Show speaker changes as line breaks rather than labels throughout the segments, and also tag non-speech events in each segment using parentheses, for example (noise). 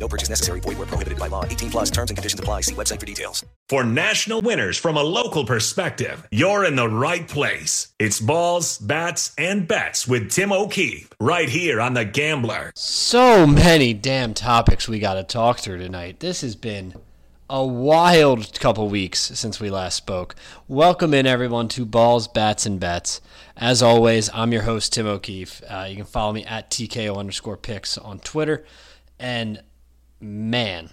No purchase necessary. Void where prohibited by law. 18 plus terms and conditions apply. See website for details.
For national winners from a local perspective, you're in the right place. It's balls, bats, and bets with Tim O'Keefe right here on The Gambler.
So many damn topics we got to talk through tonight. This has been a wild couple weeks since we last spoke. Welcome in, everyone, to Balls, Bats, and Bets. As always, I'm your host, Tim O'Keefe. Uh, you can follow me at TKO underscore picks on Twitter. And man,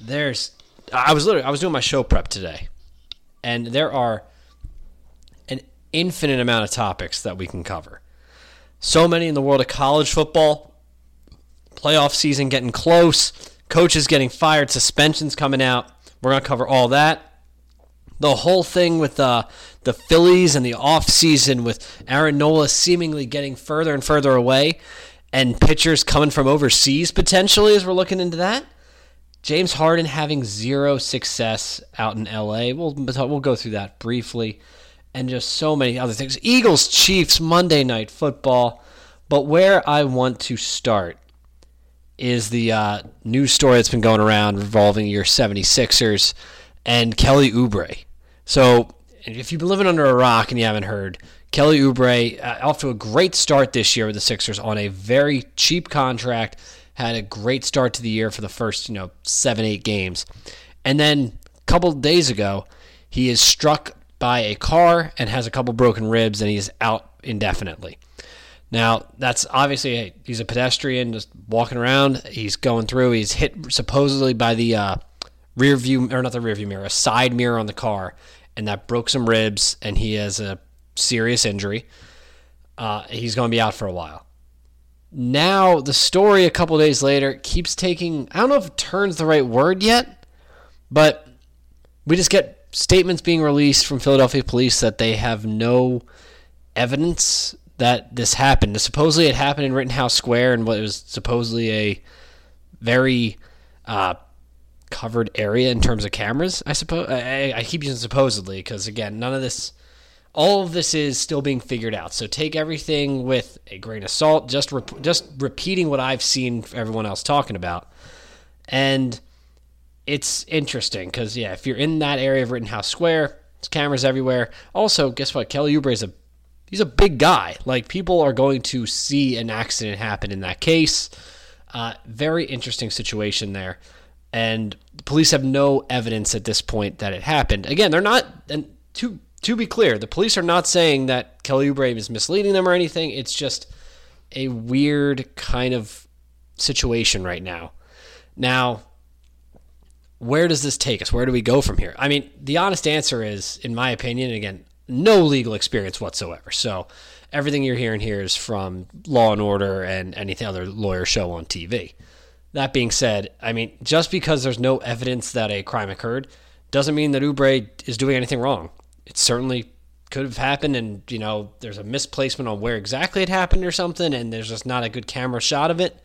there's. I was literally I was doing my show prep today, and there are an infinite amount of topics that we can cover. So many in the world of college football, playoff season getting close, coaches getting fired, suspensions coming out. We're gonna cover all that. The whole thing with uh, the Phillies and the offseason with Aaron Nola seemingly getting further and further away and pitchers coming from overseas potentially as we're looking into that. James Harden having zero success out in LA. We'll we'll go through that briefly, and just so many other things. Eagles Chiefs Monday Night Football, but where I want to start is the uh, news story that's been going around revolving your 76ers and Kelly Oubre. So if you've been living under a rock and you haven't heard, Kelly Oubre uh, off to a great start this year with the Sixers on a very cheap contract. Had a great start to the year for the first, you know, seven eight games, and then a couple days ago, he is struck by a car and has a couple broken ribs, and he's out indefinitely. Now that's obviously he's a pedestrian just walking around. He's going through. He's hit supposedly by the uh, rear view or not the rear view mirror, a side mirror on the car, and that broke some ribs, and he has a serious injury. Uh, he's going to be out for a while. Now, the story a couple days later keeps taking, I don't know if it turns the right word yet, but we just get statements being released from Philadelphia police that they have no evidence that this happened. Supposedly, it happened in Rittenhouse Square and what was supposedly a very uh, covered area in terms of cameras. I suppose I, I keep using supposedly because again, none of this all of this is still being figured out. So take everything with a grain of salt. Just just repeating what I've seen everyone else talking about, and it's interesting because yeah, if you're in that area of Rittenhouse Square, there's cameras everywhere. Also, guess what? Kelly Oubre is a he's a big guy. Like people are going to see an accident happen in that case. Uh, very interesting situation there, and the police have no evidence at this point that it happened. Again, they're not and to to be clear, the police are not saying that Kelly Oubre is misleading them or anything. It's just a weird kind of situation right now. Now, where does this take us? Where do we go from here? I mean, the honest answer is, in my opinion, again, no legal experience whatsoever. So everything you're hearing here is from Law and Order and anything other lawyer show on TV. That being said, I mean, just because there's no evidence that a crime occurred doesn't mean that Oubre is doing anything wrong it certainly could have happened and you know there's a misplacement on where exactly it happened or something and there's just not a good camera shot of it.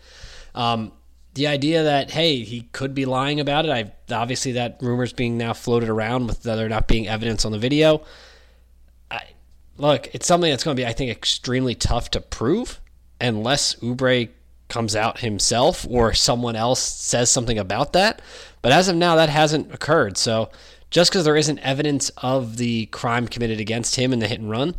Um, the idea that hey he could be lying about it. I obviously that rumors being now floated around with there not being evidence on the video. I, look it's something that's going to be i think extremely tough to prove unless Oubre comes out himself or someone else says something about that. But as of now that hasn't occurred. So just because there isn't evidence of the crime committed against him in the hit and run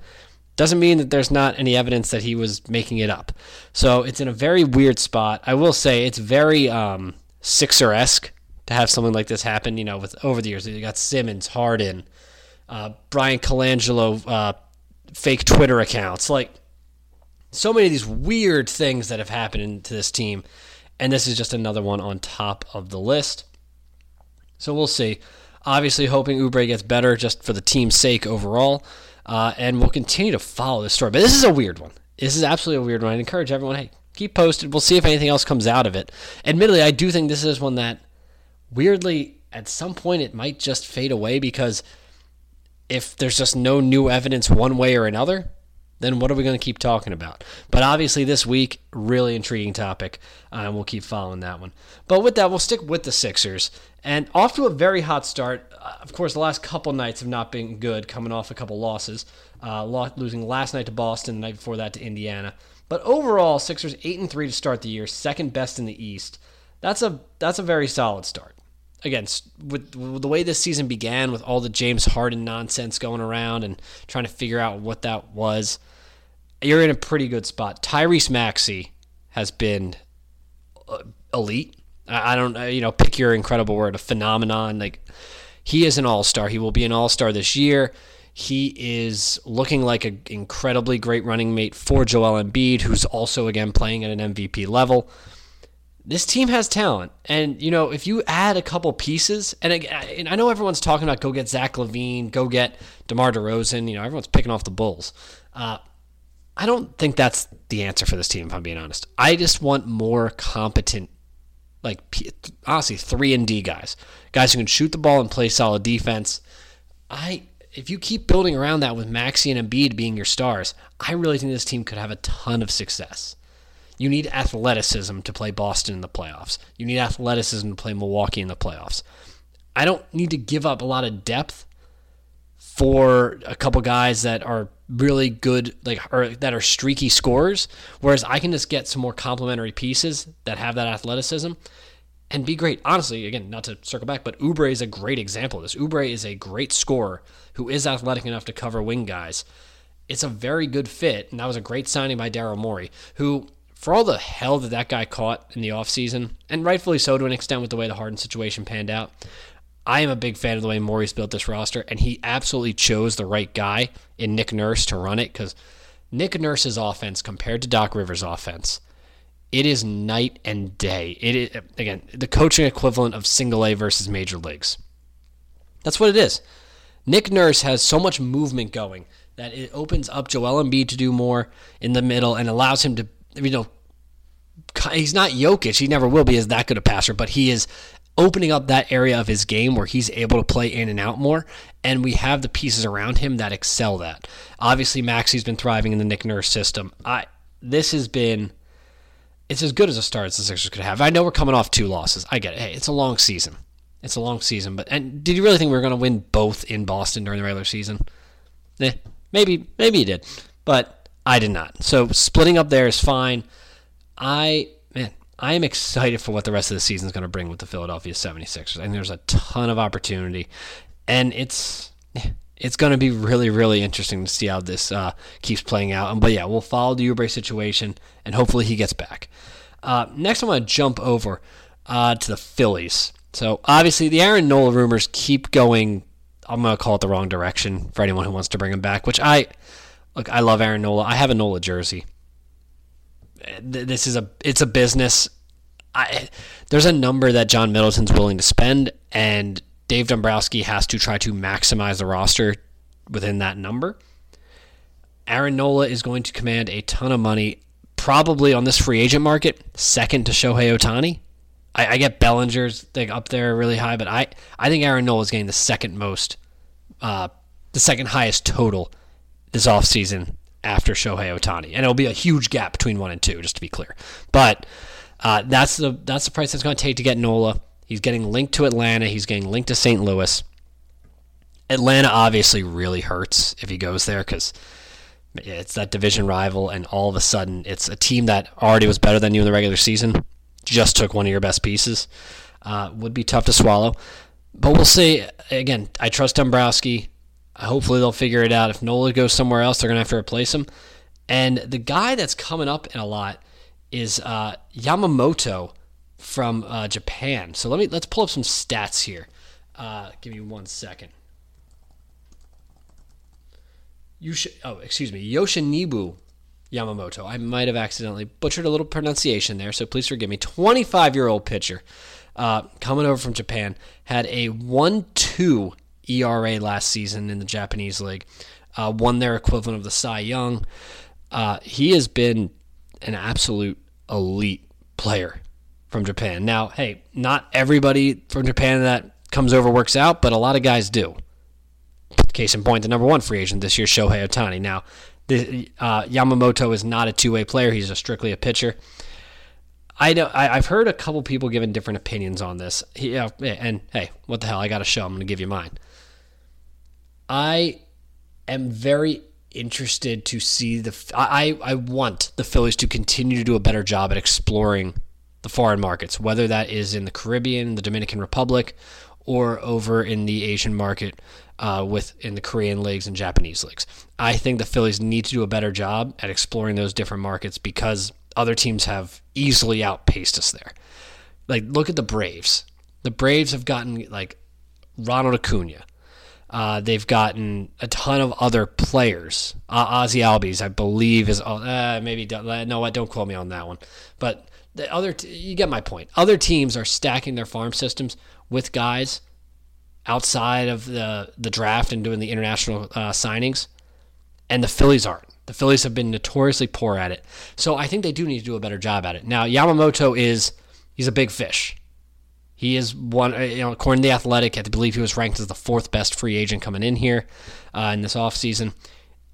doesn't mean that there's not any evidence that he was making it up. So it's in a very weird spot. I will say it's very um, Sixer esque to have something like this happen. You know, with over the years, you got Simmons, Harden, uh, Bryan Colangelo, uh, fake Twitter accounts, like so many of these weird things that have happened to this team, and this is just another one on top of the list. So we'll see. Obviously, hoping Oubre gets better just for the team's sake overall. Uh, and we'll continue to follow this story. But this is a weird one. This is absolutely a weird one. I encourage everyone, hey, keep posted. We'll see if anything else comes out of it. Admittedly, I do think this is one that weirdly at some point it might just fade away because if there's just no new evidence one way or another, then what are we going to keep talking about? But obviously, this week, really intriguing topic, uh, and we'll keep following that one. But with that, we'll stick with the Sixers. And off to a very hot start. Uh, of course, the last couple nights have not been good, coming off a couple losses. Uh, losing last night to Boston, the night before that to Indiana. But overall, Sixers eight and three to start the year, second best in the East. That's a that's a very solid start again, with, with, the way this season began, with all the James Harden nonsense going around and trying to figure out what that was, you're in a pretty good spot. Tyrese Maxey has been uh, elite. I, I don't, you know, pick your incredible word, a phenomenon. Like he is an all star. He will be an all star this year. He is looking like an incredibly great running mate for Joel Embiid, who's also again playing at an MVP level this team has talent. And, you know, if you add a couple pieces, and, and I know everyone's talking about go get Zach LaVine, go get DeMar DeRozan, you know, everyone's picking off the Bulls. Uh, I don't think that's the answer for this team, if I'm being honest. I just want more competent, like, honestly, 3 and D guys. Guys who can shoot the ball and play solid defense. I. If you keep building around that with Maxey and Embiid being your stars, I really think this team could have a ton of success. You need athleticism to play Boston in the playoffs. You need athleticism to play Milwaukee in the playoffs. I don't need to give up a lot of depth for a couple guys that are really good, like or that are streaky scorers. Whereas I can just get some more complementary pieces that have that athleticism and be great. Honestly, again, not to circle back, but Oubre is a great example of this. Oubre is a great scorer who is athletic enough to cover wing guys. It's a very good fit, and that was a great signing by Daryl Morey, who for all the hell that that guy caught in the offseason, and rightfully so to an extent with the way the Harden situation panned out, I am a big fan of the way Morey's built this roster, and he absolutely chose the right guy in Nick Nurse to run it because Nick Nurse's offense compared to Doc Rivers' offense, it is night and day. It is again the coaching equivalent of single A versus major leagues. That's what it is. Nick Nurse has so much movement going that it opens up Joel Embiid to do more in the middle and allows him to you know, he's not Jokic. He never will be as that good a passer, but he is opening up that area of his game where he's able to play in and out more. And we have the pieces around him that excel that. Obviously, Maxey's been thriving in the Nick Nurse system. I this has been it's as good as a start as the Sixers could have. I know we're coming off two losses. I get it. Hey, it's a long season. It's a long season, but and did you really think we were going to win both in Boston during the regular season? Eh, maybe, maybe you did, but I did not. So splitting up there is fine. I I am excited for what the rest of the season is going to bring with the Philadelphia 76ers. And there's a ton of opportunity. And it's it's going to be really, really interesting to see how this uh, keeps playing out. But yeah, we'll follow the Oubre situation, and hopefully he gets back. Uh, next, I want to jump over uh, to the Phillies. So obviously, the Aaron Nola rumors keep going. I'm going to call it the wrong direction for anyone who wants to bring him back, which I Look, I love Aaron Nola. I have a Nola jersey. This is a it's a business. I there's a number that John Middleton's willing to spend, and Dave Dombrowski has to try to maximize the roster within that number. Aaron Nola is going to command a ton of money, probably on this free agent market, second to Shohei Ohtani. I, I get Bellinger's like up there really high, but I, I think Aaron Nola is getting the second most, uh, the second highest total this offseason after Shohei Ohtani. And it'll be a huge gap between one and two, just to be clear. But uh, that's the that's the price it's going to take to get Nola. He's getting linked to Atlanta. He's getting linked to St. Louis. Atlanta obviously really hurts if he goes there because it's that division rival, and all of a sudden it's a team that already was better than you in the regular season. Just took one of your best pieces. Uh, would be tough to swallow. But we'll see. Again, I trust Dombrowski. Hopefully they'll figure it out. If Nola goes somewhere else, they're going to have to replace him. And the guy that's coming up in a lot is uh, Yamamoto from uh, Japan. So let me let's pull up some stats here. Uh, give me one second. Yush- oh, excuse me, Yoshinibu Yamamoto. I might have accidentally butchered a little pronunciation there, so please forgive me. 25 year old pitcher uh, coming over from Japan had a 1 2 ERA last season in the Japanese league, uh, won their equivalent of the Cy Young. Uh, he has been an absolute elite player from Japan. Now, hey, not everybody from Japan that comes over, works out, but a lot of guys do. Case in point, the number one free agent this year, Shohei Ohtani. Now, the, uh, Yamamoto is not a two way player; he's a strictly a pitcher. I know I, have heard a couple people giving different opinions on this. Yeah, and hey, what the hell? I got a show. I'm going to give you mine. I am very interested to see the. I I want the Phillies to continue to do a better job at exploring the foreign markets, whether that is in the Caribbean, the Dominican Republic, or over in the Asian market uh, with in the Korean leagues and Japanese leagues. I think the Phillies need to do a better job at exploring those different markets because other teams have easily outpaced us there. Like look at the Braves. The Braves have gotten like Ronald Acuna. Uh, they've gotten a ton of other players. Uh, Ozzy Albies, I believe, is uh, maybe no. What? Don't quote me on that one. But the other, t- you get my point. Other teams are stacking their farm systems with guys outside of the the draft and doing the international uh, signings, and the Phillies aren't. The Phillies have been notoriously poor at it, so I think they do need to do a better job at it. Now Yamamoto is he's a big fish. He is one, uh, you know, according to the Athletic, I believe he was ranked as the fourth best free agent coming in here uh, in this offseason.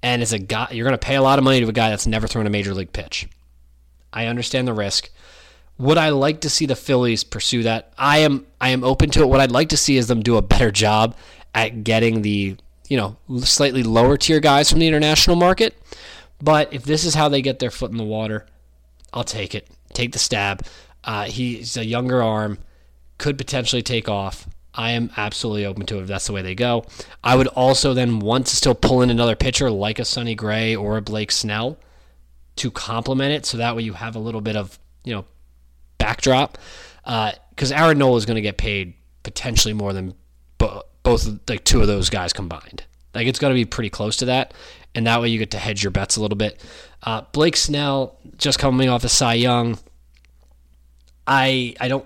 And as a guy, you're going to pay a lot of money to a guy that's never thrown a major league pitch. I understand the risk. Would I like to see the Phillies pursue that? I am I am open to it. What I'd like to see is them do a better job at getting the, you know, slightly lower tier guys from the international market. But if this is how they get their foot in the water, I'll take it. Take the stab. Uh, he's a younger arm, could potentially take off. I am absolutely open to it if that's the way they go. I would also then want to still pull in another pitcher like a Sonny Gray or a Blake Snell to complement it, so that way you have a little bit of you know backdrop because uh, Aaron Nola is going to get paid potentially more than bo- both like two of those guys combined. Like it's going to be pretty close to that, and that way you get to hedge your bets a little bit. Uh, Blake Snell just coming off of Cy Young. I I don't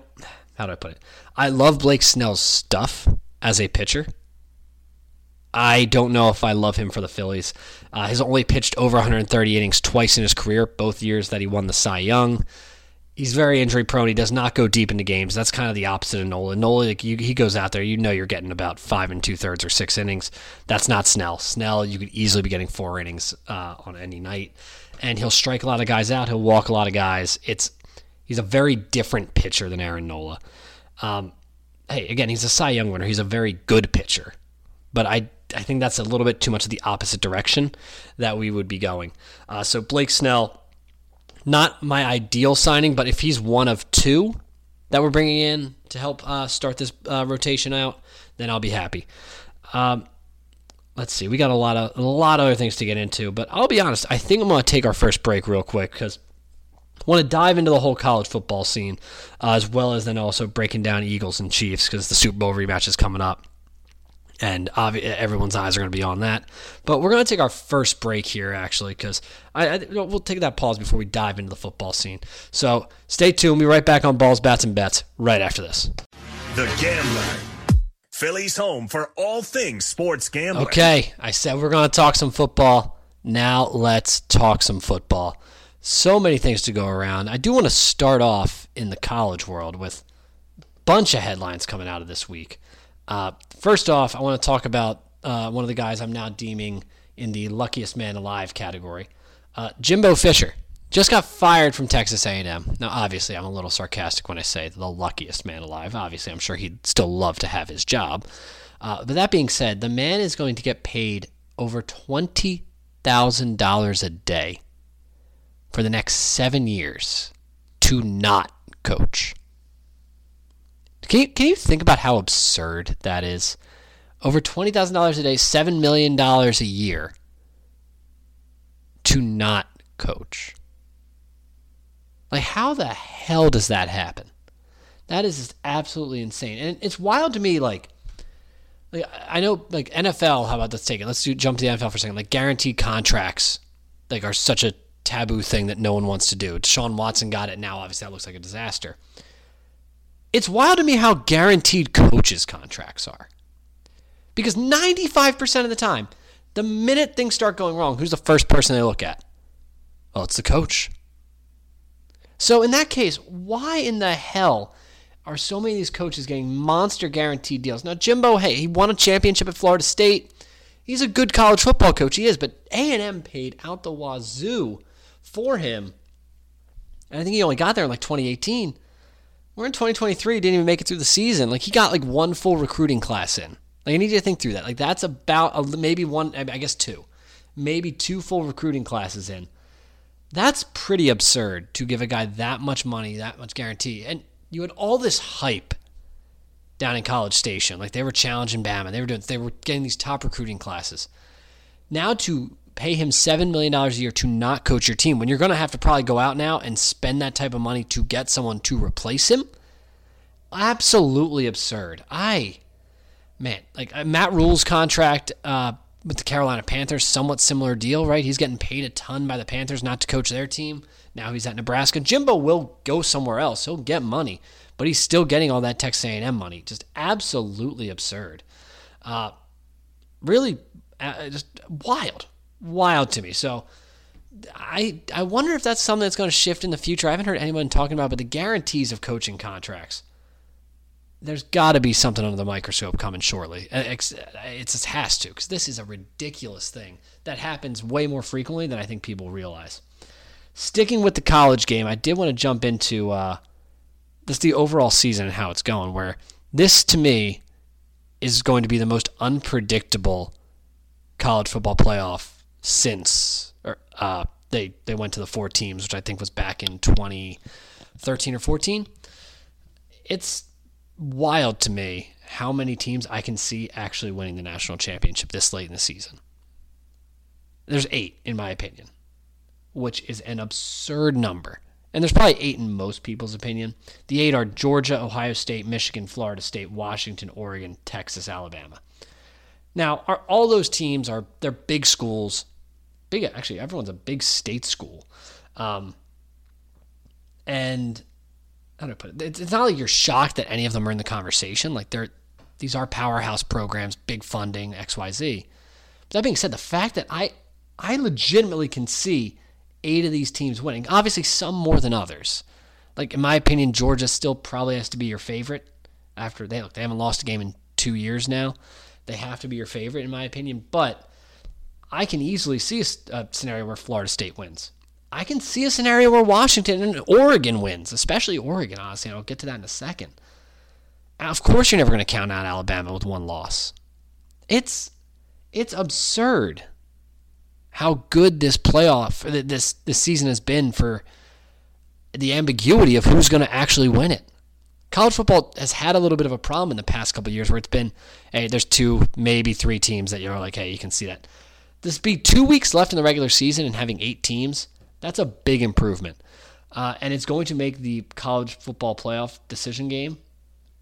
how do I put it? I love Blake Snell's stuff as a pitcher. I don't know if I love him for the Phillies. Uh, he's only pitched over 130 innings twice in his career, both years that he won the Cy Young he's very injury prone. He does not go deep into games. That's kind of the opposite of Nola. Nola, like you, he goes out there, you know you're getting about five and two thirds or six innings. That's not Snell. Snell, you could easily be getting four innings uh, on any night, and he'll strike a lot of guys out. He'll walk a lot of guys. It's he's a very different pitcher than Aaron Nola. Um, hey, again, he's a Cy Young winner. He's a very good pitcher, but I. I think that's a little bit too much of the opposite direction that we would be going. Uh, so Blake Snell, not my ideal signing, but if he's one of two that we're bringing in to help uh, start this uh, rotation out, then I'll be happy. Um, let's see, we got a lot of a lot of other things to get into, but I'll be honest. I think I'm going to take our first break real quick because want to dive into the whole college football scene, uh, as well as then also breaking down Eagles and Chiefs because the Super Bowl rematch is coming up and everyone's eyes are going to be on that. But we're going to take our first break here, actually, because I, I, we'll take that pause before we dive into the football scene. So stay tuned. We'll be right back on Balls, Bats, and Bets right after this.
The Gambler. Philly's home for all things sports gambling.
Okay, I said we're going to talk some football. Now let's talk some football. So many things to go around. I do want to start off in the college world with a bunch of headlines coming out of this week. Uh, first off, I want to talk about uh, one of the guys I'm now deeming in the luckiest man alive category. Uh, Jimbo Fisher just got fired from Texas A&M. Now, obviously, I'm a little sarcastic when I say the luckiest man alive. Obviously, I'm sure he'd still love to have his job. Uh, but that being said, the man is going to get paid over twenty thousand dollars a day for the next seven years to not coach. Can you, can you think about how absurd that is? Over $20,000 a day, $7 million a year to not coach. Like, how the hell does that happen? That is just absolutely insane. And it's wild to me, like, like I know, like, NFL, how about let's take it? Let's do, jump to the NFL for a second. Like, guaranteed contracts, like, are such a taboo thing that no one wants to do. Deshaun Watson got it now. Obviously, that looks like a disaster. It's wild to me how guaranteed coaches' contracts are. Because 95% of the time, the minute things start going wrong, who's the first person they look at? Well, it's the coach. So in that case, why in the hell are so many of these coaches getting monster guaranteed deals. Now, Jimbo, hey, he won a championship at Florida State. He's a good college football coach. He is, but A&M paid out the wazoo for him. And I think he only got there in like 2018. We're in 2023. He didn't even make it through the season. Like he got like one full recruiting class in. Like I need you to think through that. Like that's about a, maybe one, I guess two, maybe two full recruiting classes in. That's pretty absurd to give a guy that much money, that much guarantee. And you had all this hype down in College Station. Like they were challenging Bama. They were doing they were getting these top recruiting classes. Now to pay him seven million dollars a year to not coach your team when you're gonna have to probably go out now and spend that type of money to get someone to replace him. Absolutely absurd. I man, like uh, Matt Rhule's contract uh, with the Carolina Panthers, somewhat similar deal, right? He's getting paid a ton by the Panthers not to coach their team. Now he's at Nebraska. Jimbo will go somewhere else. He'll get money, but he's still getting all that Texas A&M money. Just absolutely absurd. Uh, really, uh, just wild, wild to me. So. I I wonder if that's something that's going to shift in the future. I haven't heard anyone talking about, but the guarantees of coaching contracts there's got to be something under the microscope coming shortly. Uh, it just has to, because this is a ridiculous thing that happens way more frequently than I think people realize. Sticking with the college game, I did want to jump into uh, just the overall season and how it's going. Where this, to me, is going to be the most unpredictable college football playoff since or, uh, they they went to the four teams, which I think was back in 2013 or 14. It's wild to me how many teams I can see actually winning the national championship this late in the season. There's eight, in my opinion, which is an absurd number. And there's probably eight in most people's opinion. The eight are Georgia, Ohio State, Michigan, Florida State, Washington, Oregon, Texas, Alabama. Now, are, all those teams are they're big schools. Big, actually, everyone's a big state school, um, and how do I put it? It's not like you're shocked that any of them are in the conversation. Like they're these are powerhouse programs, big funding, X, Y, Z. That being said, the fact that I I legitimately can see eight of these teams winning, obviously some more than others. Like in my opinion, Georgia still probably has to be your favorite. After they look, they haven't lost a game in two years now. They have to be your favorite in my opinion. But I can easily see a, scenario where Florida State wins. I can see a scenario where Washington and Oregon wins, especially Oregon, honestly. I'll get to that in a second. of course, you're never going to count out Alabama with one loss. It's it's absurd how good this playoff this this season has been for the ambiguity of who's going to actually win it. College football has had a little bit of a problem in the past couple years where it's been, hey, there's two, maybe three teams that you're like, hey, you can see that. This be two weeks left in the regular season and having eight teams that's a big improvement. Uh, and it's going to make the college football playoff decision game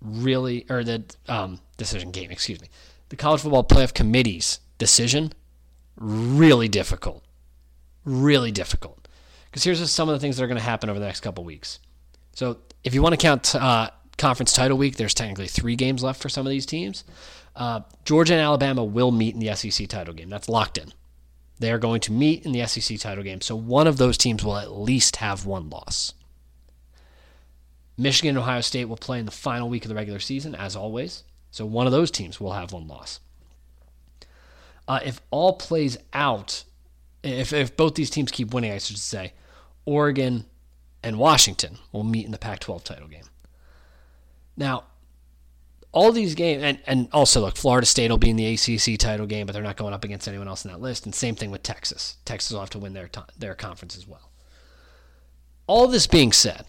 really, or the um, decision game, excuse me, the college football playoff committee's decision really difficult. Really difficult. Because here's some of the things that are going to happen over the next couple weeks. So if you want to count uh, conference title week, there's technically three games left for some of these teams. Uh, Georgia and Alabama will meet in the SEC title game. That's locked in. They are going to meet in the SEC title game, so one of those teams will at least have one loss. Michigan and Ohio State will play in the final week of the regular season, as always, so one of those teams will have one loss. Uh, if all plays out, if, if both these teams keep winning, I should say, Oregon and Washington will meet in the Pac 12 title game. Now, all these games, and, and also look, Florida State will be in the ACC title game, but they're not going up against anyone else in that list. And same thing with Texas. Texas will have to win their their conference as well. All this being said,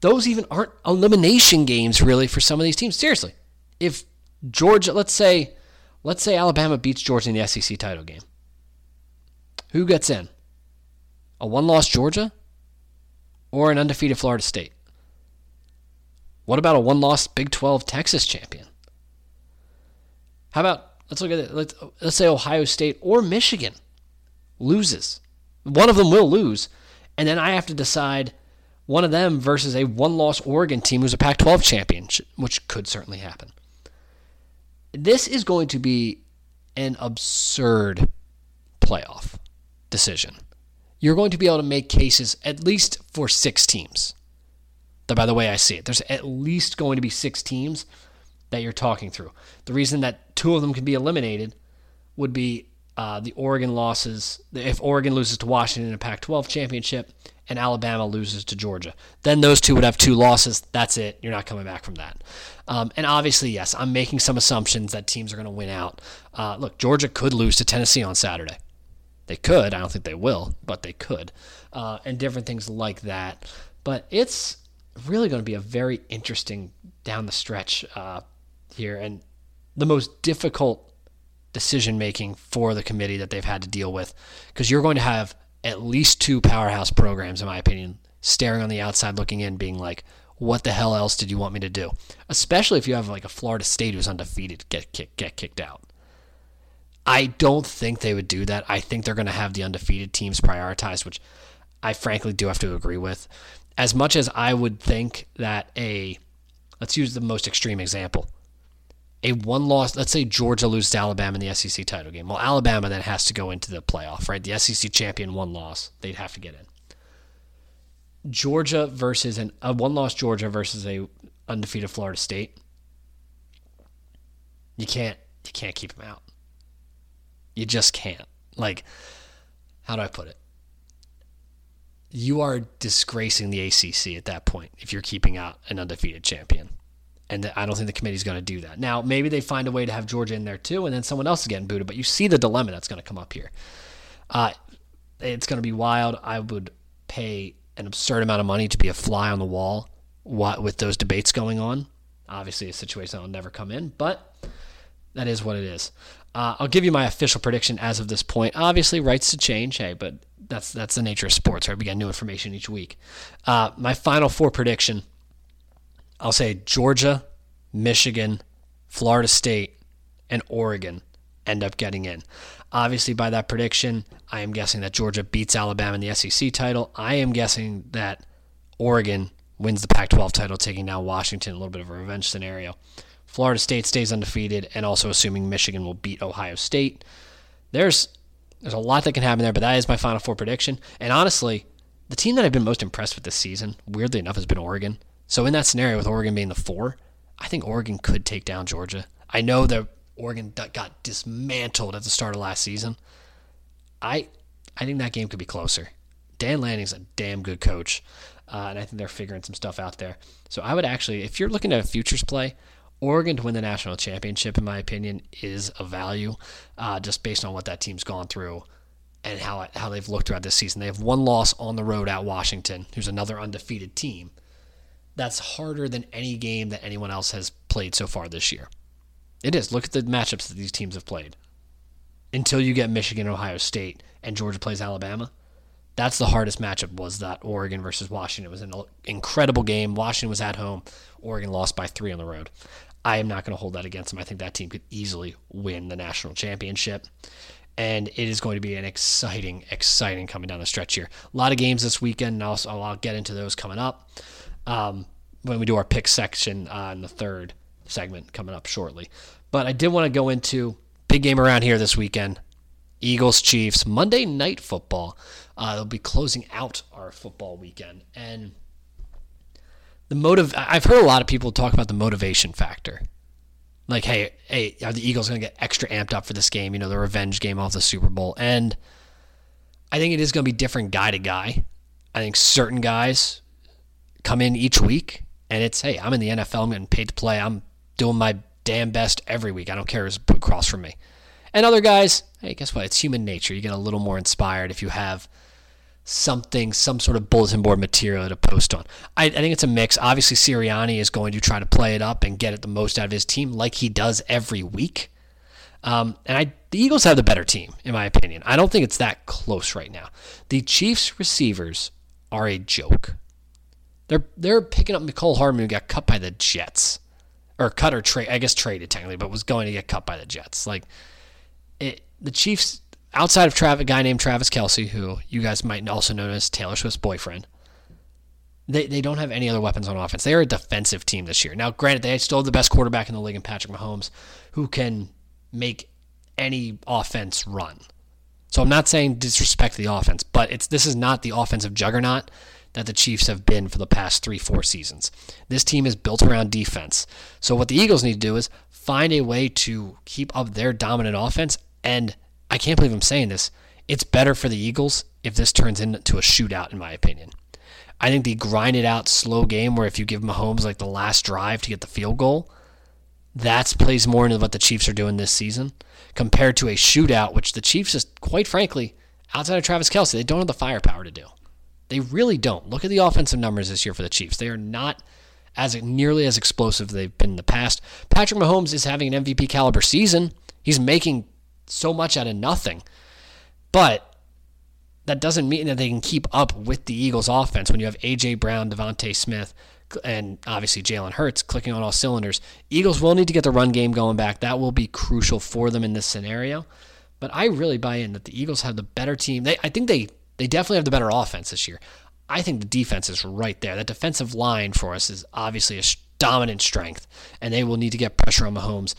those even aren't elimination games really for some of these teams. Seriously, if Georgia, let's say, let's say Alabama beats Georgia in the SEC title game, who gets in? A one-loss Georgia or an undefeated Florida State? What about a one loss Big 12 Texas champion? How about, let's look at it. Let's, let's say Ohio State or Michigan loses. One of them will lose. And then I have to decide one of them versus a one loss Oregon team who's a Pac 12 champion, which could certainly happen. This is going to be an absurd playoff decision. You're going to be able to make cases at least for six teams by the way I see it. There's at least going to be six teams that you're talking through. The reason that two of them can be eliminated would be uh, the Oregon losses. If Oregon loses to Washington in a Pac 12 championship and Alabama loses to Georgia, then those two would have two losses. That's it. You're not coming back from that. Um, and obviously, yes, I'm making some assumptions that teams are going to win out. Uh, look, Georgia could lose to Tennessee on Saturday. They could. I don't think they will, but they could. Uh, and different things like that. But it's really going to be a very interesting down the stretch uh, here and the most difficult decision making for the committee that they've had to deal with because you're going to have at least two powerhouse programs, in my opinion, staring on the outside looking in, being like, what the hell else did you want me to do? Especially if you have like a Florida State who's undefeated get get kicked out. I don't think they would do that. I think they're going to have the undefeated teams prioritized, which I frankly do have to agree with. As much as I would think that a, let's use the most extreme example, a one loss, let's say Georgia loses to Alabama in the SEC title game. Well, Alabama then has to go into the playoff, right? The SEC champion, one loss, they'd have to get in. Georgia versus an, a one loss Georgia versus a undefeated Florida State. You can't you can't keep them out. You just can't. Like, how do I put it? You are disgracing the ACC at that point if you're keeping out an undefeated champion. And I don't think the committee's going to do that. Now, maybe they find a way to have Georgia in there too, and then someone else is getting booted. But you see the dilemma that's going to come up here. Uh, it's going to be wild. I would pay an absurd amount of money to be a fly on the wall with those debates going on. Obviously, a situation that will never come in, but that is what it is. Uh, I'll give you my official prediction as of this point. Obviously, rights to change. Hey, but that's that's the nature of sports, right? We get new information each week. Uh, my final four prediction. I'll say Georgia, Michigan, Florida State, and Oregon end up getting in. Obviously, by that prediction, I am guessing that Georgia beats Alabama in the SEC title. I am guessing that Oregon wins the Pac 12 title, taking down Washington, a little bit of a revenge scenario. Florida State stays undefeated, and also assuming Michigan will beat Ohio State. There's there's a lot that can happen there, but that is my Final Four prediction. And honestly, the team that I've been most impressed with this season, weirdly enough, has been Oregon. So in that scenario, with Oregon being the four, I think Oregon could take down Georgia. I know that Oregon got dismantled at the start of last season. I I think that game could be closer. Dan Lanning's a damn good coach, uh, and I think they're figuring some stuff out there. So I would actually, if you're looking at a futures play, Oregon to win the national championship, in my opinion, is a value, uh, just based on what that team's gone through and how how they've looked throughout this season. They have one loss on the road at Washington, who's another undefeated team. That's harder than any game that anyone else has played so far this year. It is. Look at the matchups that these teams have played. Until you get Michigan, Ohio State, and Georgia plays Alabama, that's the hardest matchup. Was that Oregon versus Washington? It was an incredible game. Washington was at home. Oregon lost by three on the road. I am not going to hold that against them. I think that team could easily win the national championship. And it is going to be an exciting, exciting coming down the stretch here. A lot of games this weekend, and also I'll get into those coming up um, when we do our pick section on the third segment coming up shortly. But I did want to go into big game around here this weekend. Eagles Chiefs Monday night football. Uh, they'll be closing out our football weekend, and the motive I've heard a lot of people talk about the motivation factor. Like, hey, hey, are the Eagles going to get extra amped up for this game? You know, the revenge game off the Super Bowl. And I think it is going to be different guy to guy. I think certain guys come in each week and it's, hey, I'm in the NFL. I'm getting paid to play. I'm doing my damn best every week. I don't care who's across from me. And other guys, hey, guess what? It's human nature. You get a little more inspired if you have something, some sort of bulletin board material to post on. I, I, think it's a mix. Obviously, Sirianni is going to try to play it up and get it the most out of his team, like he does every week. Um, and I, the Eagles have the better team, in my opinion. I don't think it's that close right now. The Chiefs receivers are a joke. They're they're picking up Mecole Hardman who got cut by the Jets, or cut or trade. I guess traded technically, but was going to get cut by the Jets. Like it, the Chiefs outside of Travis, a guy named Travis Kelce, who you guys might also know as Taylor Swift's boyfriend, they, they don't have any other weapons on offense. They are a defensive team this year. Now, granted, they still have the best quarterback in the league in Patrick Mahomes, who can make any offense run. So I'm not saying disrespect the offense, but it's this is not the offensive juggernaut that the Chiefs have been for the past three, four seasons. This team is built around defense. So what the Eagles need to do is find a way to keep up their dominant offense. And I can't believe I'm saying this. It's better for the Eagles if this turns into a shootout, in my opinion. I think the grind it out slow game where if you give Mahomes like the last drive to get the field goal, that plays more into what the Chiefs are doing this season compared to a shootout, which the Chiefs just quite frankly, outside of Travis Kelce, they don't have the firepower to do. They really don't. Look at the offensive numbers this year for the Chiefs. They are not as nearly as explosive they've been in the past. Patrick Mahomes is having an MVP caliber season. He's making so much out of nothing. But that doesn't mean that they can keep up with the Eagles offense when you have AJ Brown, DeVonta Smith, and obviously Jalen Hurts clicking on all cylinders. Eagles will need to get the run game going back. That will be crucial for them in this scenario. But I really buy in that the Eagles have the better team. They, I think they they definitely have the better offense this year. I think the defense is right there. That defensive line for us is obviously a dominant strength, and they will need to get pressure on Mahomes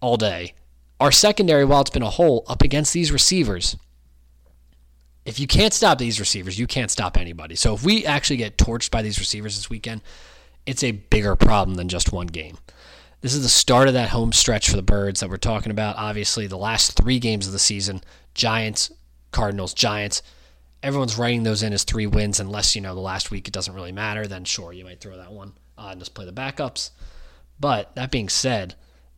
all day. Our secondary, while it's been a hole up against these receivers, if you can't stop these receivers, you can't stop anybody. So if we actually get torched by these receivers this weekend, it's a bigger problem than just one game. This is the start of that home stretch for the Birds that we're talking about. Obviously, the last three games of the season Giants, Cardinals, Giants. Everyone's writing those in as three wins, unless, you know, the last week it doesn't really matter. Then, sure, you might throw that one uh, and just play the backups. But that being said,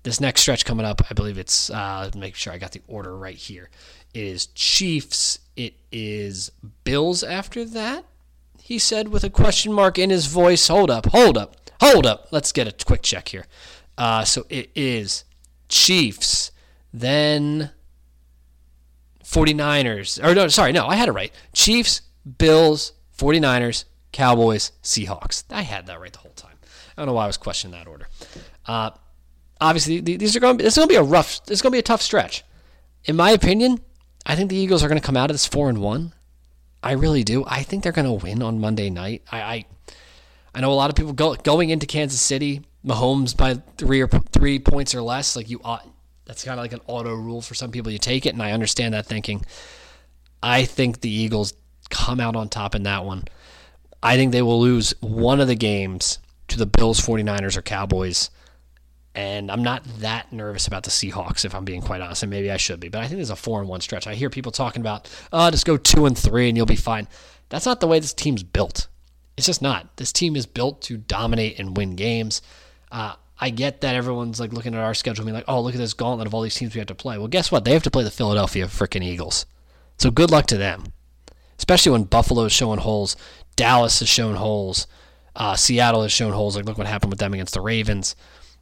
this next stretch coming up, I believe it's, uh, make sure I got the order right here. It is Chiefs. It is Bills after that, he said with a question mark in his voice. Hold up, hold up, hold up. Let's get a quick check here. Uh, so it is Chiefs, then 49ers. Or no, sorry, no, I had it right. Chiefs, Bills, 49ers, Cowboys, Seahawks. I had that right the whole time. I don't know why I was questioning that order. Uh, obviously, these are going. To be, this is going to be a rough. This is going to be a tough stretch. In my opinion, I think the Eagles are going to come out of this four and one. I really do. I think they're going to win on Monday night. I, I, I know a lot of people go, going into Kansas City, Mahomes by three or three points or less. Like you, ought, that's kind of like an auto rule for some people. You take it, and I understand that thinking. I think the Eagles come out on top in that one. I think they will lose one of the games to the Bills, 49ers, or Cowboys. And I'm not that nervous about the Seahawks, if I'm being quite honest, and maybe I should be. But I think there's a four and one stretch. I hear people talking about, oh, just go two and three and you'll be fine. That's not the way this team's built. It's just not. This team is built to dominate and win games. Uh, I get that everyone's like looking at our schedule and being like, oh, look at this gauntlet of all these teams we have to play. Well, guess what? They have to play the Philadelphia freaking Eagles. So good luck to them. Especially when Buffalo is showing holes, Dallas has shown holes, uh, Seattle has shown holes. Like, look what happened with them against the Ravens.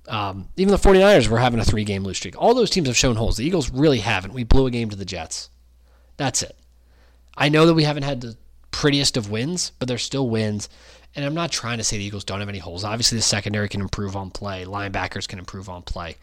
Um, even the 49ers were having a three game lose streak. All those teams have shown holes. The Eagles really haven't. We blew a game to the Jets. That's it. I know that we haven't had the prettiest of wins, but they're still wins. And I'm not trying to say the Eagles don't have any holes. Obviously, the secondary can improve on play, linebackers can improve on play.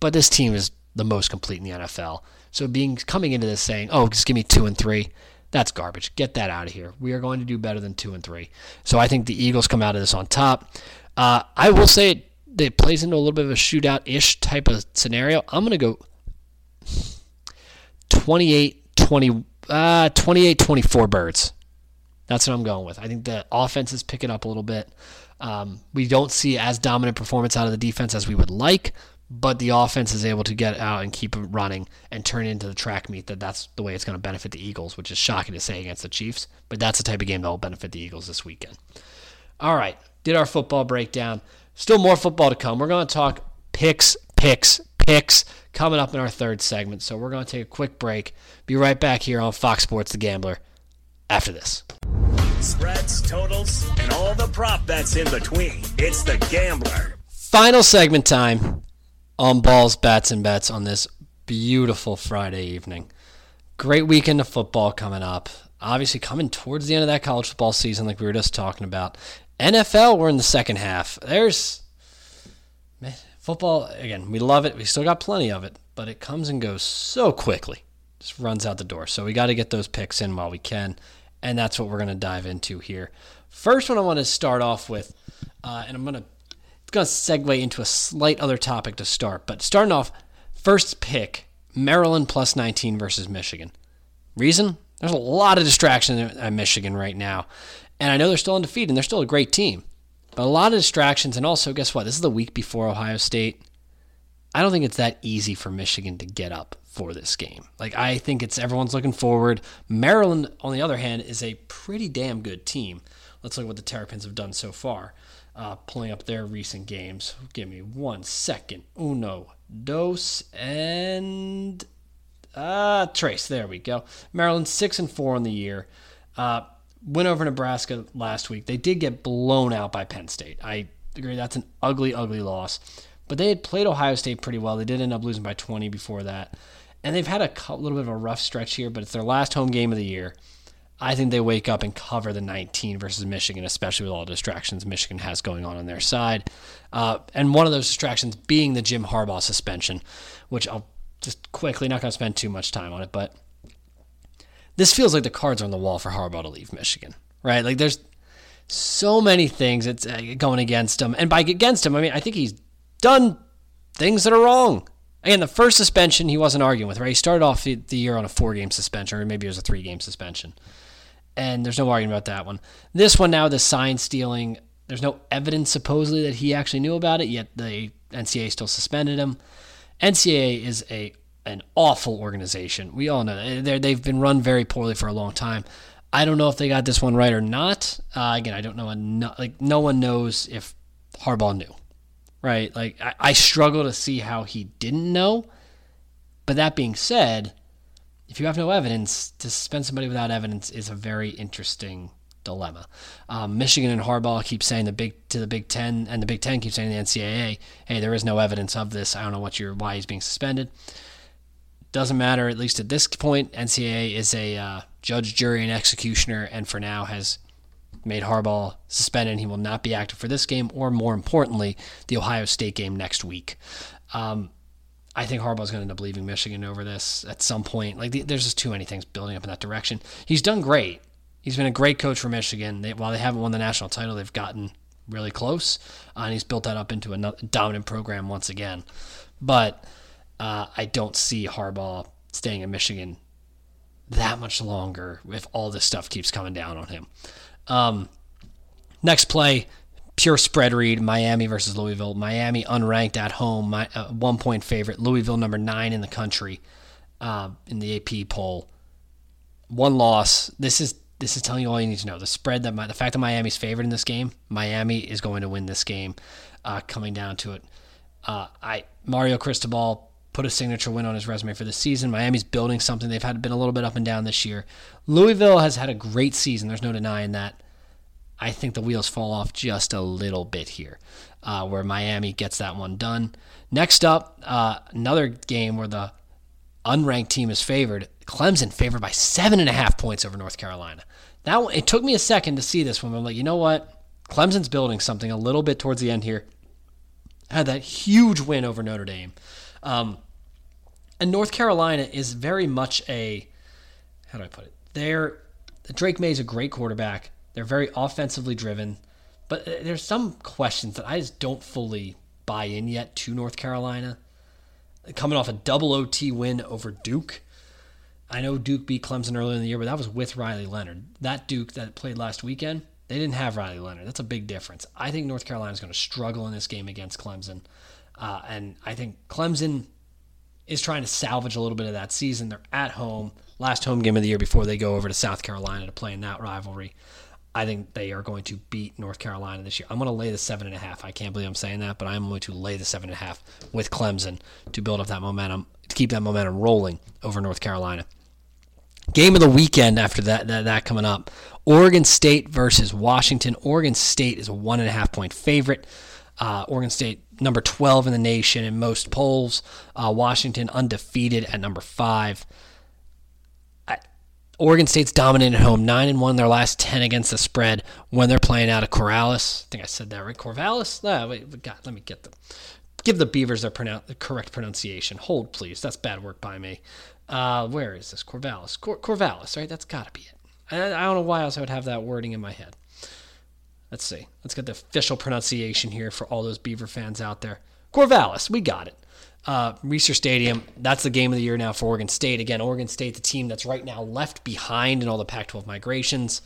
But this team is the most complete in the NFL. So being coming into this saying, "Oh, just give me 2 and 3." That's garbage. Get that out of here. We are going to do better than 2 and 3. So I think the Eagles come out of this on top. Uh, I will say it that plays into a little bit of a shootout ish type of scenario, I'm going to go 28 20, uh, 28 24 birds. That's what I'm going with. I think the offense is picking up a little bit. Um, we don't see as dominant performance out of the defense as we would like, but the offense is able to get out and keep it running and turn it into the track meet that that's the way it's going to benefit the Eagles, which is shocking to say against the Chiefs, but that's the type of game that will benefit the Eagles this weekend. All right, did our football breakdown. Still more football to come. We're going to talk picks, picks, picks coming up in our third segment. So we're going to take a quick break. Be right back here on Fox Sports The Gambler after this.
Spreads, totals, and all the prop bets in between. It's The Gambler.
Final segment time on Balls, Bats, and Bets on this beautiful Friday evening. Great weekend of football coming up. Obviously, coming towards the end of that college football season, like we were just talking about. NFL, we're in the second half. There's man, football again. We love it. We still got plenty of it, but it comes and goes so quickly. Just runs out the door. So we got to get those picks in while we can, and that's what we're going to dive into here. First one I want to start off with, uh, and I'm going to it's going to segue into a slight other topic to start. But starting off, first pick Maryland plus 19 versus Michigan. Reason? There's a lot of distraction at Michigan right now. And I know they're still undefeated and they're still a great team. But a lot of distractions. And also, guess what? This is the week before Ohio State. I don't think it's that easy for Michigan to get up for this game. Like, I think it's everyone's looking forward. Maryland, on the other hand, is a pretty damn good team. Let's look at what the Terrapins have done so far. Uh, pulling up their recent games. Give me one second. Uno, dos, and uh, Trace. There we go. Maryland six and four on the year. Uh, went over Nebraska last week. They did get blown out by Penn State. I agree that's an ugly, ugly loss. But they had played Ohio State pretty well. They did end up losing by 20 before that. And they've had a little bit of a rough stretch here, but it's their last home game of the year. I think they wake up and cover the 19 versus Michigan, especially with all the distractions Michigan has going on on their side. Uh, and one of those distractions being the Jim Harbaugh suspension, which I'll just quickly, not going to spend too much time on it, but this feels like the cards are on the wall for Harbaugh to leave Michigan, right? Like there's so many things that's uh, going against him. And by against him, I mean, I think he's done things that are wrong. Again, the first suspension he wasn't arguing with, right? He started off the, the year on a four game suspension, or maybe it was a three game suspension and there's no arguing about that one. This one now, the sign stealing, there's no evidence supposedly that he actually knew about it, yet the NCAA still suspended him. NCAA is a an awful organization. We all know that. they have been run very poorly for a long time. I don't know if they got this one right or not. Uh, again, I don't know. Like no one knows if Harbaugh knew, right? Like I, I struggle to see how he didn't know. But that being said, if you have no evidence, to suspend somebody without evidence is a very interesting dilemma. Um, Michigan and Harbaugh keep saying the big to the Big Ten, and the Big Ten keeps saying the NCAA, "Hey, there is no evidence of this. I don't know what you're why he's being suspended." Doesn't matter. At least at this point, NCAA is a uh, judge, jury, and executioner, and for now has made Harbaugh suspended. He will not be active for this game, or more importantly, the Ohio State game next week. Um, I think Harbaugh's going to end up leaving Michigan over this at some point. Like, there's just too many things building up in that direction. He's done great. He's been a great coach for Michigan. They, while they haven't won the national title, they've gotten really close, uh, and he's built that up into a dominant program once again. But uh, I don't see Harbaugh staying in Michigan that much longer if all this stuff keeps coming down on him. Um, next play, pure spread read Miami versus Louisville. Miami unranked at home, my, uh, one point favorite. Louisville number nine in the country uh, in the AP poll. One loss. This is this is telling you all you need to know. The spread that my, the fact that Miami's favored in this game, Miami is going to win this game. Uh, coming down to it, uh, I Mario Cristobal put a signature win on his resume for the season. Miami's building something. They've had been a little bit up and down this year. Louisville has had a great season. There's no denying that. I think the wheels fall off just a little bit here, uh, where Miami gets that one done. Next up, uh, another game where the unranked team is favored. Clemson favored by seven and a half points over North Carolina. That one, it took me a second to see this one. I'm like, you know what? Clemson's building something a little bit towards the end here. Had that huge win over Notre Dame, um, and North Carolina is very much a how do I put it? They're Drake Maye is a great quarterback. They're very offensively driven, but uh, there's some questions that I just don't fully buy in yet to North Carolina. Coming off a double OT win over Duke. I know Duke beat Clemson earlier in the year, but that was with Riley Leonard. That Duke that played last weekend, they didn't have Riley Leonard. That's a big difference. I think North Carolina is going to struggle in this game against Clemson. Uh, and I think Clemson is trying to salvage a little bit of that season. They're at home, last home game of the year before they go over to South Carolina to play in that rivalry. I think they are going to beat North Carolina this year. I'm going to lay the seven and a half. I can't believe I'm saying that, but I'm going to lay the seven and a half with Clemson to build up that momentum, to keep that momentum rolling over North Carolina. Game of the weekend after that, that, that coming up Oregon State versus Washington. Oregon State is a one and a half point favorite. Uh, Oregon State number 12 in the nation in most polls. Uh, Washington undefeated at number five. Oregon State's dominated at home, nine and one their last ten against the spread when they're playing out of Corvallis. I think I said that right, Corvallis. No, wait, let me get them. Give the Beavers their pronoun- the correct pronunciation. Hold, please. That's bad work by me. Uh, where is this? Corvallis. Cor- Corvallis, right? That's got to be it. I, I don't know why else I would have that wording in my head. Let's see. Let's get the official pronunciation here for all those Beaver fans out there. Corvallis, we got it uh, Stadium. That's the game of the year now for Oregon State. Again, Oregon State, the team that's right now left behind in all the Pac 12 migrations.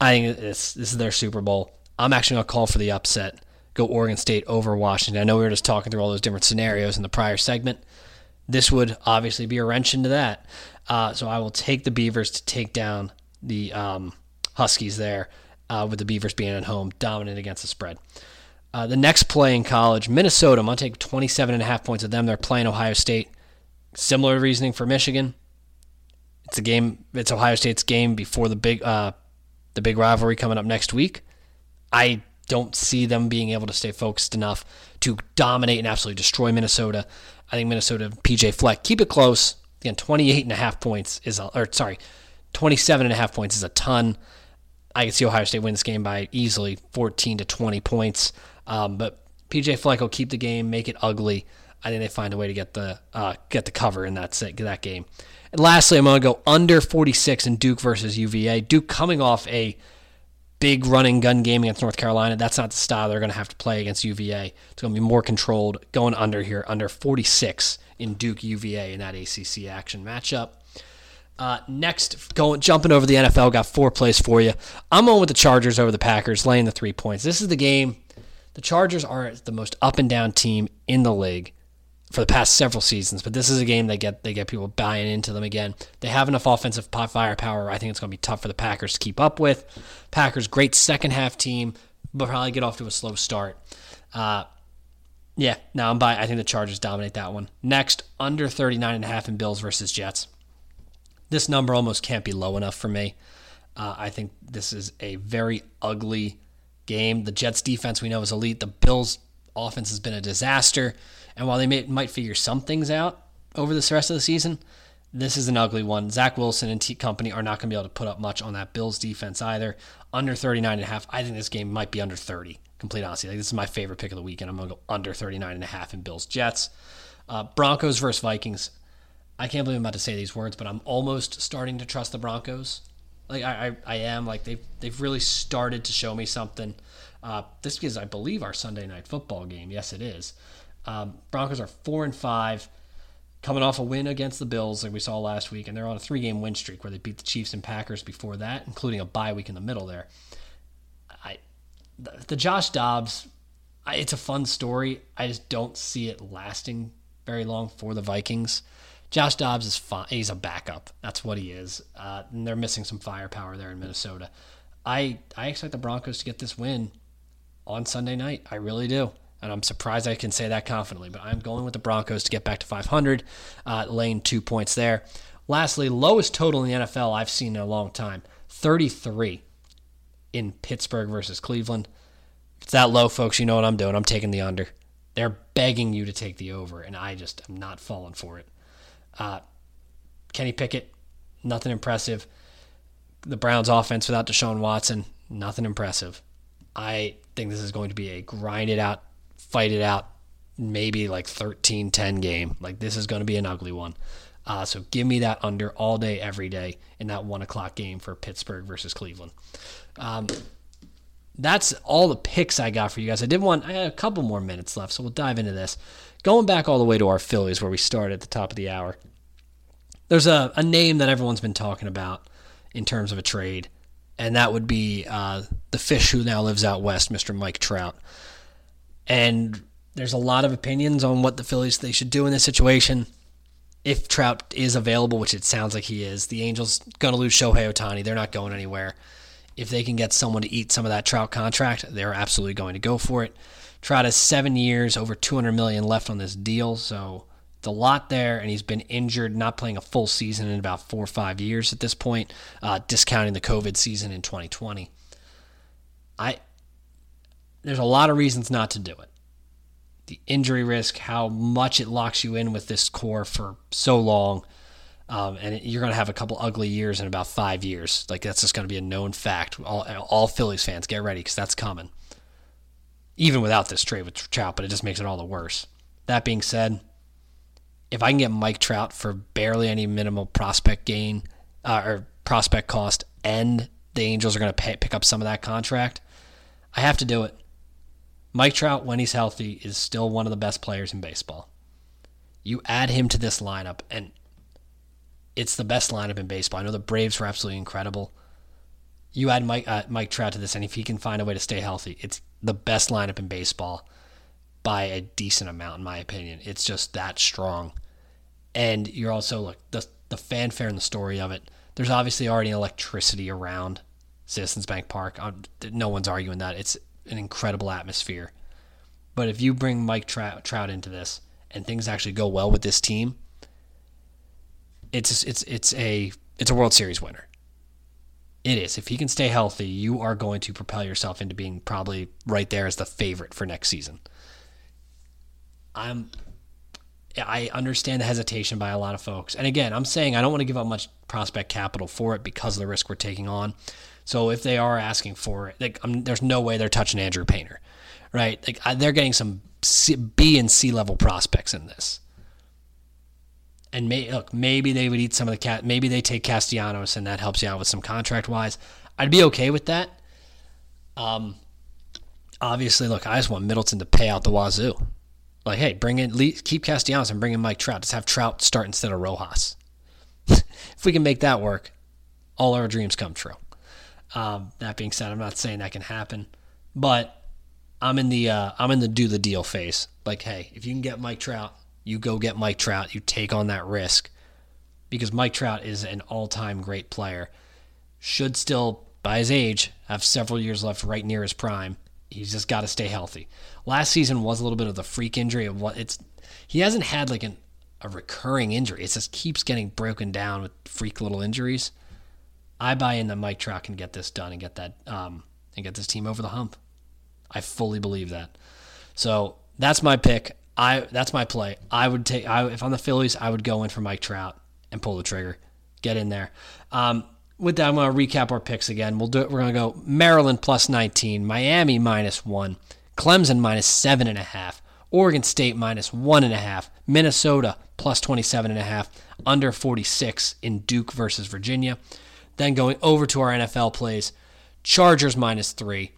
I think this this is their Super Bowl. I'm actually gonna call for the upset. Go Oregon State over Washington. I know we were just talking through all those different scenarios in the prior segment. This would obviously be a wrench into that. Uh, so I will take the Beavers to take down the um, Huskies there, uh, with the Beavers being at home, dominant against the spread. Uh, the next play in college, Minnesota. I'm going to take 27 and a half points of them. They're playing Ohio State. Similar reasoning for Michigan. It's a game. It's Ohio State's game before the big, uh, the big rivalry coming up next week. I don't see them being able to stay focused enough to dominate and absolutely destroy Minnesota. I think Minnesota, PJ Fleck, keep it close. Again, 28 and a half points is, a, or sorry, 27 and a half points is a ton. I can see Ohio State win this game by easily 14 to 20 points. Um, but PJ Fleck will keep the game, make it ugly. I think they find a way to get the uh, get the cover in that that game. And lastly, I'm going to go under 46 in Duke versus UVA. Duke coming off a big running gun game against North Carolina. That's not the style they're going to have to play against UVA. It's going to be more controlled. Going under here, under 46 in Duke UVA in that ACC action matchup. Uh, next, going jumping over the NFL, got four plays for you. I'm on with the Chargers over the Packers, laying the three points. This is the game. The Chargers are the most up and down team in the league for the past several seasons, but this is a game they get they get people buying into them again. They have enough offensive firepower. I think it's going to be tough for the Packers to keep up with. Packers great second half team, but probably get off to a slow start. Uh, yeah, now I'm by. I think the Chargers dominate that one. Next, under 39 and a half in Bills versus Jets. This number almost can't be low enough for me. Uh, I think this is a very ugly game. The Jets defense we know is elite. The Bills offense has been a disaster. And while they may, might figure some things out over this rest of the season, this is an ugly one. Zach Wilson and T Company are not going to be able to put up much on that Bills defense either. Under 39 and a half. I think this game might be under 30. Complete honesty. Like, this is my favorite pick of the weekend. I'm going to go under 39 and a half in Bills Jets. Uh, Broncos versus Vikings. I can't believe I'm about to say these words, but I'm almost starting to trust the Broncos. Like I, I, I am. Like they've they've really started to show me something. Uh, this is, I believe, our Sunday night football game. Yes, it is. Um, Broncos are four and five, coming off a win against the Bills, like we saw last week, and they're on a three-game win streak where they beat the Chiefs and Packers before that, including a bye week in the middle there. I, the, the Josh Dobbs, I, it's a fun story. I just don't see it lasting very long for the Vikings. Josh Dobbs is fine. He's a backup. That's what he is. Uh, and they're missing some firepower there in Minnesota. I I expect the Broncos to get this win on Sunday night. I really do. And I'm surprised I can say that confidently, but I'm going with the Broncos to get back to 500, uh, laying two points there. Lastly, lowest total in the NFL I've seen in a long time 33 in Pittsburgh versus Cleveland. If it's that low, folks, you know what I'm doing. I'm taking the under. They're begging you to take the over, and I just am not falling for it. Uh, Kenny Pickett, nothing impressive. The Browns' offense without Deshaun Watson, nothing impressive. I think this is going to be a grind it out, fight it out, maybe like 13 10 game. Like this is going to be an ugly one. Uh, so give me that under all day, every day in that one o'clock game for Pittsburgh versus Cleveland. Um, that's all the picks I got for you guys. I did want I had a couple more minutes left, so we'll dive into this. Going back all the way to our Phillies where we started at the top of the hour. There's a, a name that everyone's been talking about in terms of a trade and that would be uh, the fish who now lives out west, Mr. Mike Trout. And there's a lot of opinions on what the Phillies they should do in this situation. If Trout is available, which it sounds like he is, the Angels gonna lose Shohei Ohtani. They're not going anywhere. If they can get someone to eat some of that Trout contract, they're absolutely going to go for it. Trout has seven years, over 200 million left on this deal, so it's a lot there, and he's been injured, not playing a full season in about four or five years at this point, uh, discounting the COVID season in 2020. I there's a lot of reasons not to do it. The injury risk, how much it locks you in with this core for so long, um, and you're going to have a couple ugly years in about five years. Like that's just going to be a known fact. All, all Phillies fans, get ready because that's coming. Even without this trade with Trout, but it just makes it all the worse. That being said, if I can get Mike Trout for barely any minimal prospect gain uh, or prospect cost, and the Angels are going to pick up some of that contract, I have to do it. Mike Trout, when he's healthy, is still one of the best players in baseball. You add him to this lineup, and it's the best lineup in baseball. I know the Braves were absolutely incredible. You add Mike uh, Mike Trout to this, and if he can find a way to stay healthy, it's the best lineup in baseball by a decent amount, in my opinion. It's just that strong. And you're also like the the fanfare and the story of it. There's obviously already electricity around Citizens Bank Park. Um, no one's arguing that. It's an incredible atmosphere. But if you bring Mike Trout, Trout into this and things actually go well with this team, it's it's it's a it's a World Series winner. It is. If he can stay healthy, you are going to propel yourself into being probably right there as the favorite for next season. I'm I understand the hesitation by a lot of folks. And again, I'm saying I don't want to give up much prospect capital for it because of the risk we're taking on. So if they are asking for it, like I'm, there's no way they're touching Andrew Painter, right? Like I, they're getting some C, B and C level prospects in this. And may, look, maybe they would eat some of the cat. Maybe they take Castellanos, and that helps you out with some contract wise. I'd be okay with that. Um, obviously, look, I just want Middleton to pay out the wazoo. Like, hey, bring in, keep Castellanos and bring in Mike Trout. Just have Trout start instead of Rojas. (laughs) if we can make that work, all our dreams come true. Um, that being said, I'm not saying that can happen, but I'm in the uh, I'm in the do the deal phase. Like, hey, if you can get Mike Trout, you go get Mike Trout. You take on that risk because Mike Trout is an all-time great player. Should still, by his age, have several years left right near his prime. He's just got to stay healthy. Last season was a little bit of the freak injury of what it's. He hasn't had like an, a recurring injury. It just keeps getting broken down with freak little injuries. I buy in that Mike Trout can get this done and get that um, and get this team over the hump. I fully believe that. So that's my pick. I that's my play. I would take. I, if I'm the Phillies, I would go in for Mike Trout and pull the trigger, get in there. Um, with that, I'm going to recap our picks again. We'll do it. We're going to go Maryland plus 19, Miami minus one, Clemson minus seven and a half, Oregon State minus one and a half, Minnesota plus 27 and a half, under 46 in Duke versus Virginia. Then going over to our NFL plays, Chargers minus three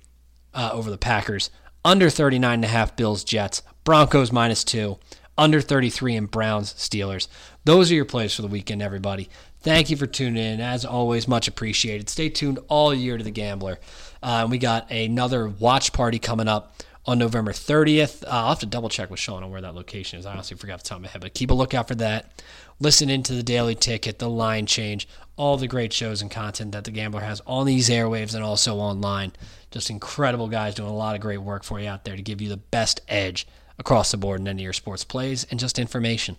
uh, over the Packers, under 39 and a half Bills Jets, Broncos minus two, under 33 in Browns Steelers. Those are your plays for the weekend, everybody. Thank you for tuning in. As always, much appreciated. Stay tuned all year to the Gambler. Uh, we got another watch party coming up on November 30th. Uh, I'll have to double check with Sean on where that location is. I honestly forgot the top of my head, but keep a lookout for that. Listen into the Daily Ticket, the Line Change, all the great shows and content that the Gambler has on these airwaves and also online. Just incredible guys doing a lot of great work for you out there to give you the best edge across the board in any of your sports plays and just information.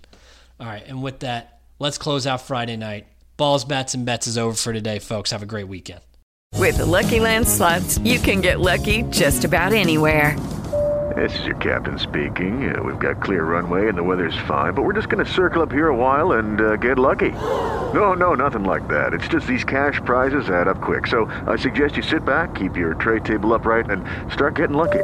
All right, and with that, let's close out Friday night. Balls, bats, and bets is over for today, folks. Have a great weekend.
With the Lucky Land slots, you can get lucky just about anywhere.
This is your captain speaking. Uh, we've got clear runway and the weather's fine, but we're just going to circle up here a while and uh, get lucky. No, no, nothing like that. It's just these cash prizes add up quick. So I suggest you sit back, keep your tray table upright, and start getting lucky.